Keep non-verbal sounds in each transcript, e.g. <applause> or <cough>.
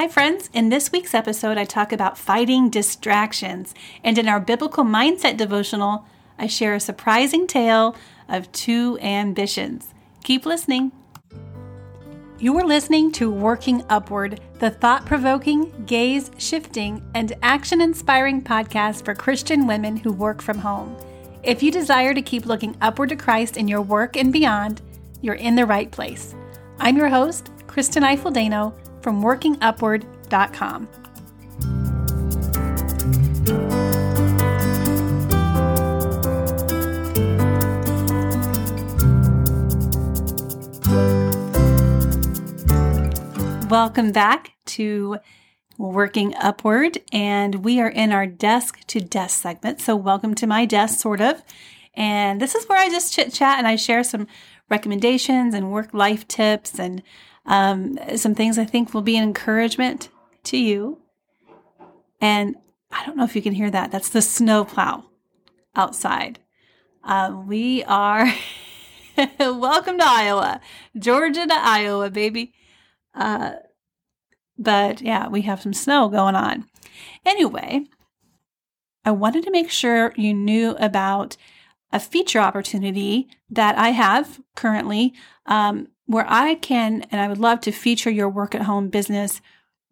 Hi, friends. In this week's episode, I talk about fighting distractions. And in our biblical mindset devotional, I share a surprising tale of two ambitions. Keep listening. You are listening to Working Upward, the thought provoking, gaze shifting, and action inspiring podcast for Christian women who work from home. If you desire to keep looking upward to Christ in your work and beyond, you're in the right place. I'm your host, Kristen Eifel from workingupward.com. Welcome back to Working Upward, and we are in our desk to desk segment. So, welcome to my desk, sort of. And this is where I just chit chat and I share some recommendations and work life tips and um, some things I think will be an encouragement to you. And I don't know if you can hear that. That's the snowplow outside. Uh, we are <laughs> welcome to Iowa, Georgia to Iowa, baby. Uh, but yeah, we have some snow going on. Anyway, I wanted to make sure you knew about a feature opportunity that I have currently um, where I can, and I would love to feature your work at home business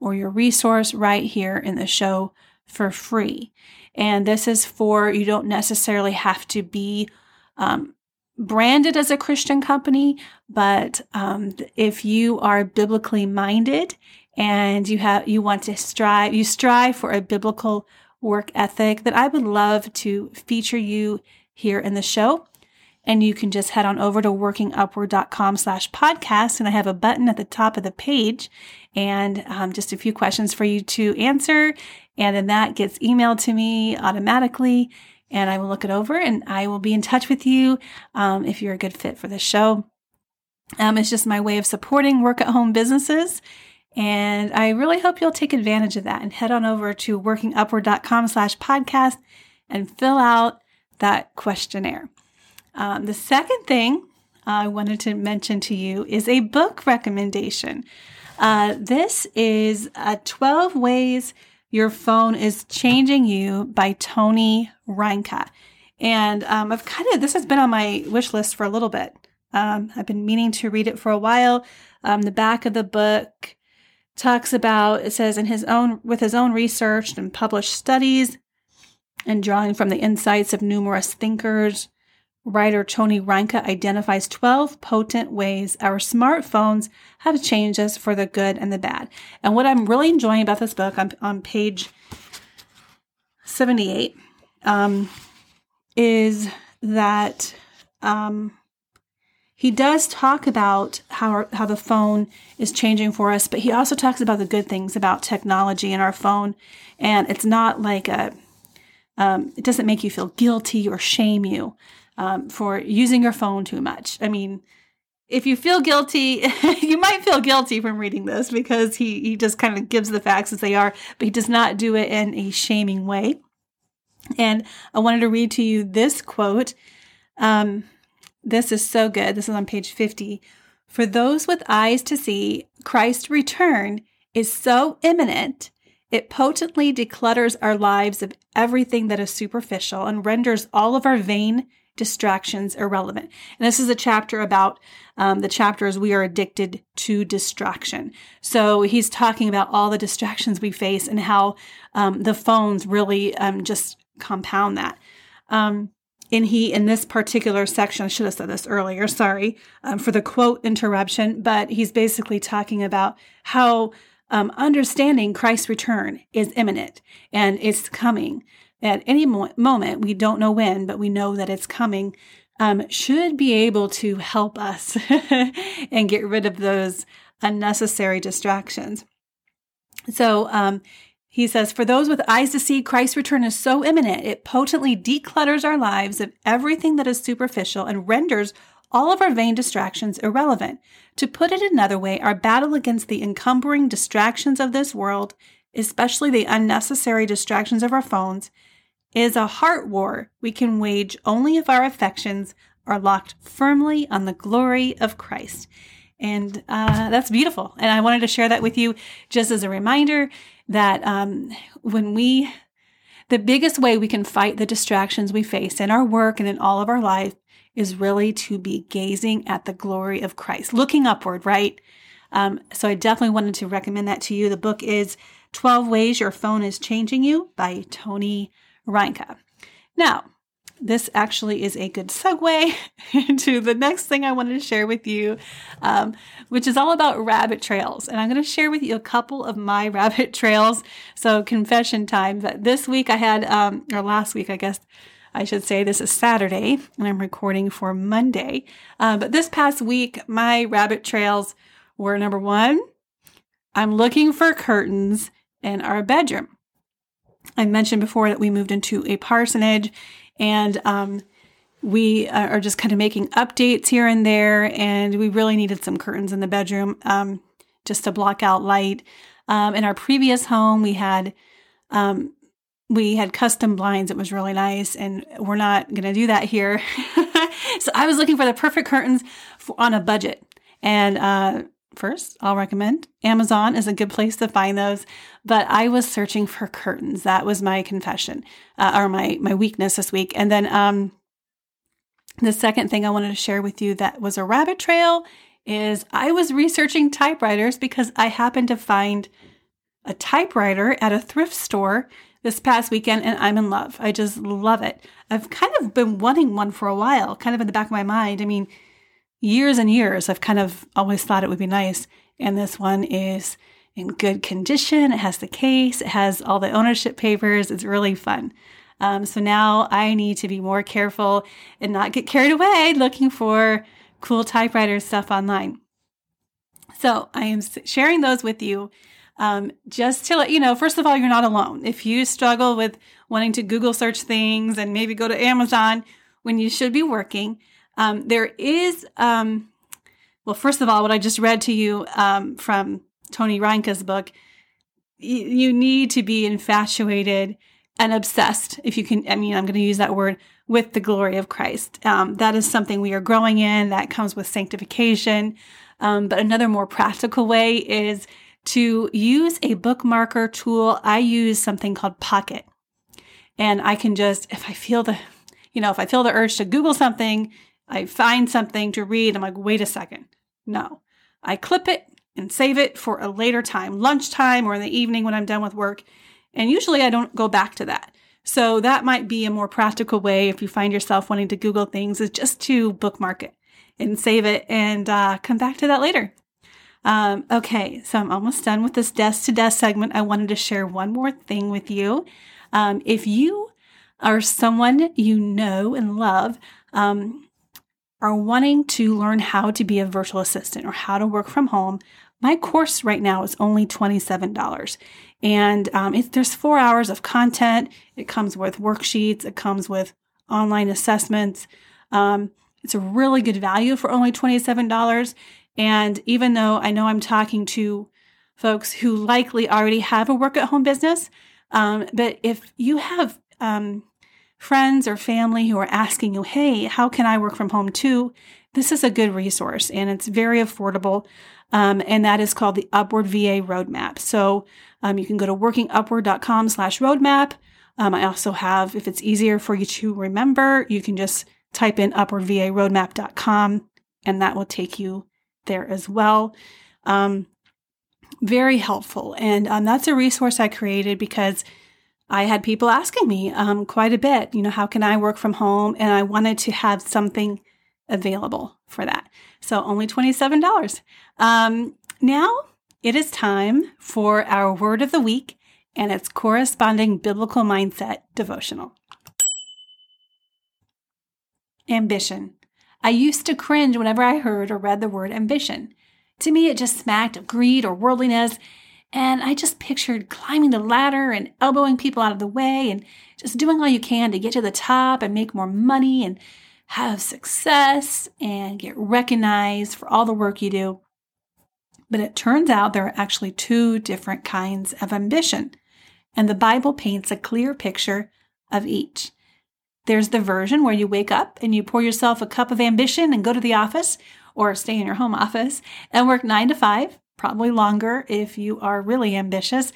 or your resource right here in the show for free. And this is for you don't necessarily have to be um, branded as a Christian company, but um, if you are biblically minded and you have you want to strive, you strive for a biblical work ethic, that I would love to feature you here in the show and you can just head on over to workingupward.com slash podcast and i have a button at the top of the page and um, just a few questions for you to answer. And then that gets emailed to me automatically and i will look it over and i will be in touch with you um, if you're a good fit for the show. Um, it's just my way of supporting work at home businesses and i really hope you'll take advantage of that and head on over to workingupward.com slash podcast and fill out that questionnaire um, the second thing I wanted to mention to you is a book recommendation. Uh, this is uh, 12 Ways Your Phone is Changing You by Tony Reinke. And um, I've kind of, this has been on my wish list for a little bit. Um, I've been meaning to read it for a while. Um, the back of the book talks about, it says, in his own, with his own research and published studies and drawing from the insights of numerous thinkers Writer Tony Reinke identifies 12 potent ways our smartphones have changed us for the good and the bad. And what I'm really enjoying about this book on, on page 78 um, is that um, he does talk about how, our, how the phone is changing for us, but he also talks about the good things about technology and our phone. And it's not like a, um, it doesn't make you feel guilty or shame you um, for using your phone too much. I mean, if you feel guilty, <laughs> you might feel guilty from reading this because he, he just kind of gives the facts as they are, but he does not do it in a shaming way. And I wanted to read to you this quote. Um, this is so good. This is on page 50. For those with eyes to see, Christ's return is so imminent, it potently declutters our lives of everything that is superficial and renders all of our vain distractions irrelevant. And this is a chapter about um, the chapters we are addicted to distraction. So he's talking about all the distractions we face and how um, the phones really um, just compound that. Um, and he, in this particular section, I should have said this earlier, sorry um, for the quote interruption, but he's basically talking about how um, understanding Christ's return is imminent and it's coming at any mo- moment, we don't know when, but we know that it's coming, um, should be able to help us <laughs> and get rid of those unnecessary distractions. So, um, he says, For those with eyes to see, Christ's return is so imminent, it potently declutters our lives of everything that is superficial and renders all of our vain distractions irrelevant. To put it another way, our battle against the encumbering distractions of this world, especially the unnecessary distractions of our phones, is a heart war we can wage only if our affections are locked firmly on the glory of Christ. And uh, that's beautiful. And I wanted to share that with you just as a reminder that um, when we, the biggest way we can fight the distractions we face in our work and in all of our life is really to be gazing at the glory of Christ, looking upward, right? Um, so I definitely wanted to recommend that to you. The book is 12 Ways Your Phone is Changing You by Tony Reinke. Now, this actually is a good segue <laughs> into the next thing I wanted to share with you, um, which is all about rabbit trails. And I'm going to share with you a couple of my <laughs> rabbit trails. So, confession time. This week I had, um, or last week, I guess I should say, this is Saturday, and I'm recording for Monday. Uh, but this past week, my rabbit trails were number one, I'm looking for curtains in our bedroom. I mentioned before that we moved into a parsonage and um, we are just kind of making updates here and there. And we really needed some curtains in the bedroom um, just to block out light. Um, in our previous home, we had um, we had custom blinds. It was really nice, and we're not going to do that here. <laughs> so I was looking for the perfect curtains for, on a budget, and uh, first, I'll recommend Amazon is a good place to find those. But I was searching for curtains. That was my confession uh, or my my weakness this week. And then um, the second thing I wanted to share with you that was a rabbit trail is I was researching typewriters because I happened to find a typewriter at a thrift store this past weekend and I'm in love. I just love it. I've kind of been wanting one for a while, kind of in the back of my mind. I mean, years and years, I've kind of always thought it would be nice. And this one is in good condition. It has the case, it has all the ownership papers. It's really fun. Um, so now I need to be more careful and not get carried away looking for cool typewriter stuff online. So I am sharing those with you um, just to let you know, first of all, you're not alone. If you struggle with wanting to Google search things and maybe go to Amazon when you should be working, um, there is, um, well, first of all, what I just read to you um, from Tony Reinke's book, you need to be infatuated and obsessed, if you can, I mean, I'm going to use that word, with the glory of Christ. Um, that is something we are growing in, that comes with sanctification. Um, but another more practical way is to use a bookmarker tool. I use something called Pocket. And I can just, if I feel the, you know, if I feel the urge to Google something, I find something to read. I'm like, wait a second. No, I clip it and save it for a later time, lunchtime or in the evening when I'm done with work. And usually I don't go back to that. So that might be a more practical way if you find yourself wanting to Google things is just to bookmark it and save it and uh, come back to that later. Um, okay, so I'm almost done with this desk to desk segment. I wanted to share one more thing with you. Um, if you are someone you know and love, um, are wanting to learn how to be a virtual assistant or how to work from home, my course right now is only $27. And um, there's four hours of content. It comes with worksheets, it comes with online assessments. Um, it's a really good value for only $27. And even though I know I'm talking to folks who likely already have a work at home business, um, but if you have um, friends or family who are asking you, hey, how can I work from home too? This is a good resource and it's very affordable. Um, and that is called the Upward VA Roadmap. So um, you can go to workingupward.com slash roadmap. Um, I also have, if it's easier for you to remember, you can just type in upwardvaroadmap.com and that will take you there as well. Um, very helpful. And um, that's a resource I created because I had people asking me um, quite a bit, you know, how can I work from home? And I wanted to have something available for that. So only $27. Um, now it is time for our word of the week and its corresponding biblical mindset devotional. Ambition. I used to cringe whenever I heard or read the word ambition. To me, it just smacked of greed or worldliness, and I just pictured climbing the ladder and elbowing people out of the way and just doing all you can to get to the top and make more money and have success and get recognized for all the work you do. But it turns out there are actually two different kinds of ambition, and the Bible paints a clear picture of each. There's the version where you wake up and you pour yourself a cup of ambition and go to the office, or stay in your home office and work nine to five, probably longer if you are really ambitious,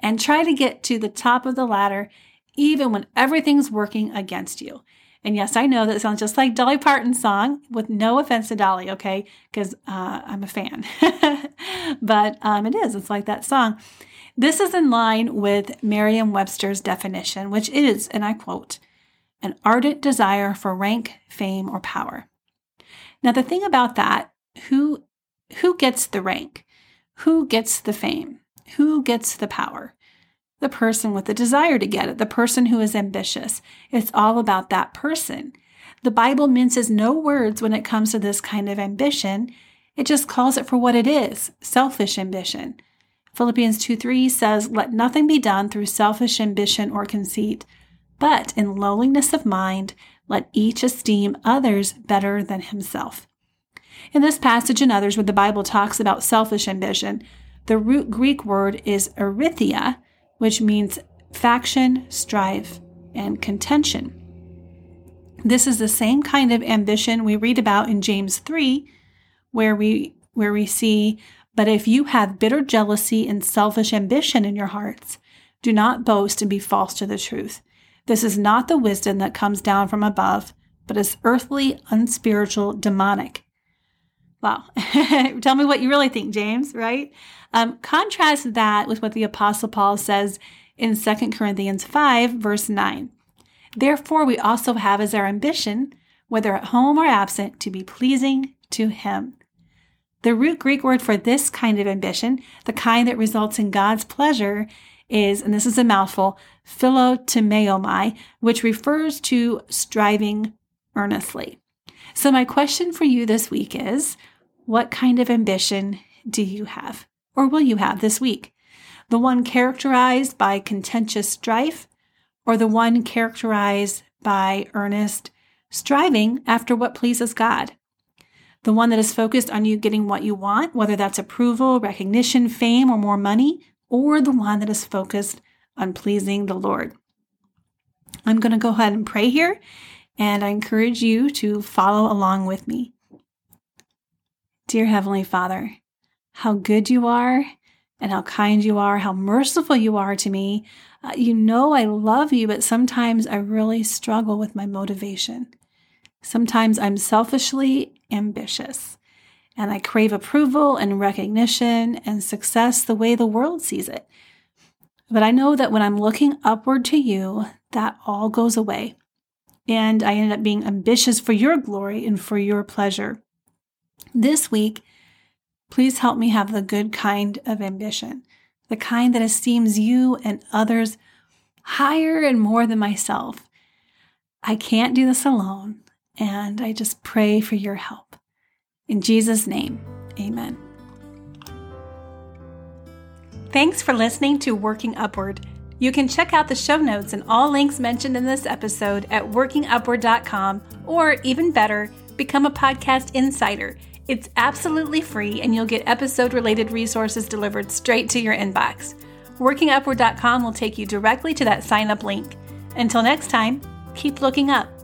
and try to get to the top of the ladder even when everything's working against you. And yes, I know that sounds just like Dolly Parton's song, with no offense to Dolly, okay? Because uh, I'm a fan. <laughs> but um, it is, it's like that song. This is in line with Merriam Webster's definition, which is, and I quote, an ardent desire for rank, fame, or power. Now, the thing about that, who, who gets the rank? Who gets the fame? Who gets the power? the person with the desire to get it, the person who is ambitious. It's all about that person. The Bible minces no words when it comes to this kind of ambition. It just calls it for what it is selfish ambition. Philippians 2 3 says, Let nothing be done through selfish ambition or conceit, but in lowliness of mind, let each esteem others better than himself. In this passage and others where the Bible talks about selfish ambition, the root Greek word is eritheia, which means faction, strife, and contention. This is the same kind of ambition we read about in James 3, where we where we see, but if you have bitter jealousy and selfish ambition in your hearts, do not boast and be false to the truth. This is not the wisdom that comes down from above, but is earthly, unspiritual, demonic. Wow. <laughs> Tell me what you really think, James, right? Um, contrast that with what the Apostle Paul says in 2 Corinthians 5, verse 9. Therefore, we also have as our ambition, whether at home or absent, to be pleasing to Him. The root Greek word for this kind of ambition, the kind that results in God's pleasure, is, and this is a mouthful, philotimeomai, which refers to striving earnestly. So, my question for you this week is what kind of ambition do you have or will you have this week? The one characterized by contentious strife or the one characterized by earnest striving after what pleases God? The one that is focused on you getting what you want, whether that's approval, recognition, fame, or more money, or the one that is focused on pleasing the Lord. I'm going to go ahead and pray here, and I encourage you to follow along with me. Dear Heavenly Father, how good you are and how kind you are, how merciful you are to me. Uh, you know I love you, but sometimes I really struggle with my motivation. Sometimes I'm selfishly ambitious and I crave approval and recognition and success the way the world sees it. But I know that when I'm looking upward to you, that all goes away. And I end up being ambitious for your glory and for your pleasure. This week, please help me have the good kind of ambition, the kind that esteems you and others higher and more than myself. I can't do this alone, and I just pray for your help. In Jesus' name, amen. Thanks for listening to Working Upward. You can check out the show notes and all links mentioned in this episode at workingupward.com, or even better, become a podcast insider it's absolutely free, and you'll get episode related resources delivered straight to your inbox. WorkingUpward.com will take you directly to that sign up link. Until next time, keep looking up.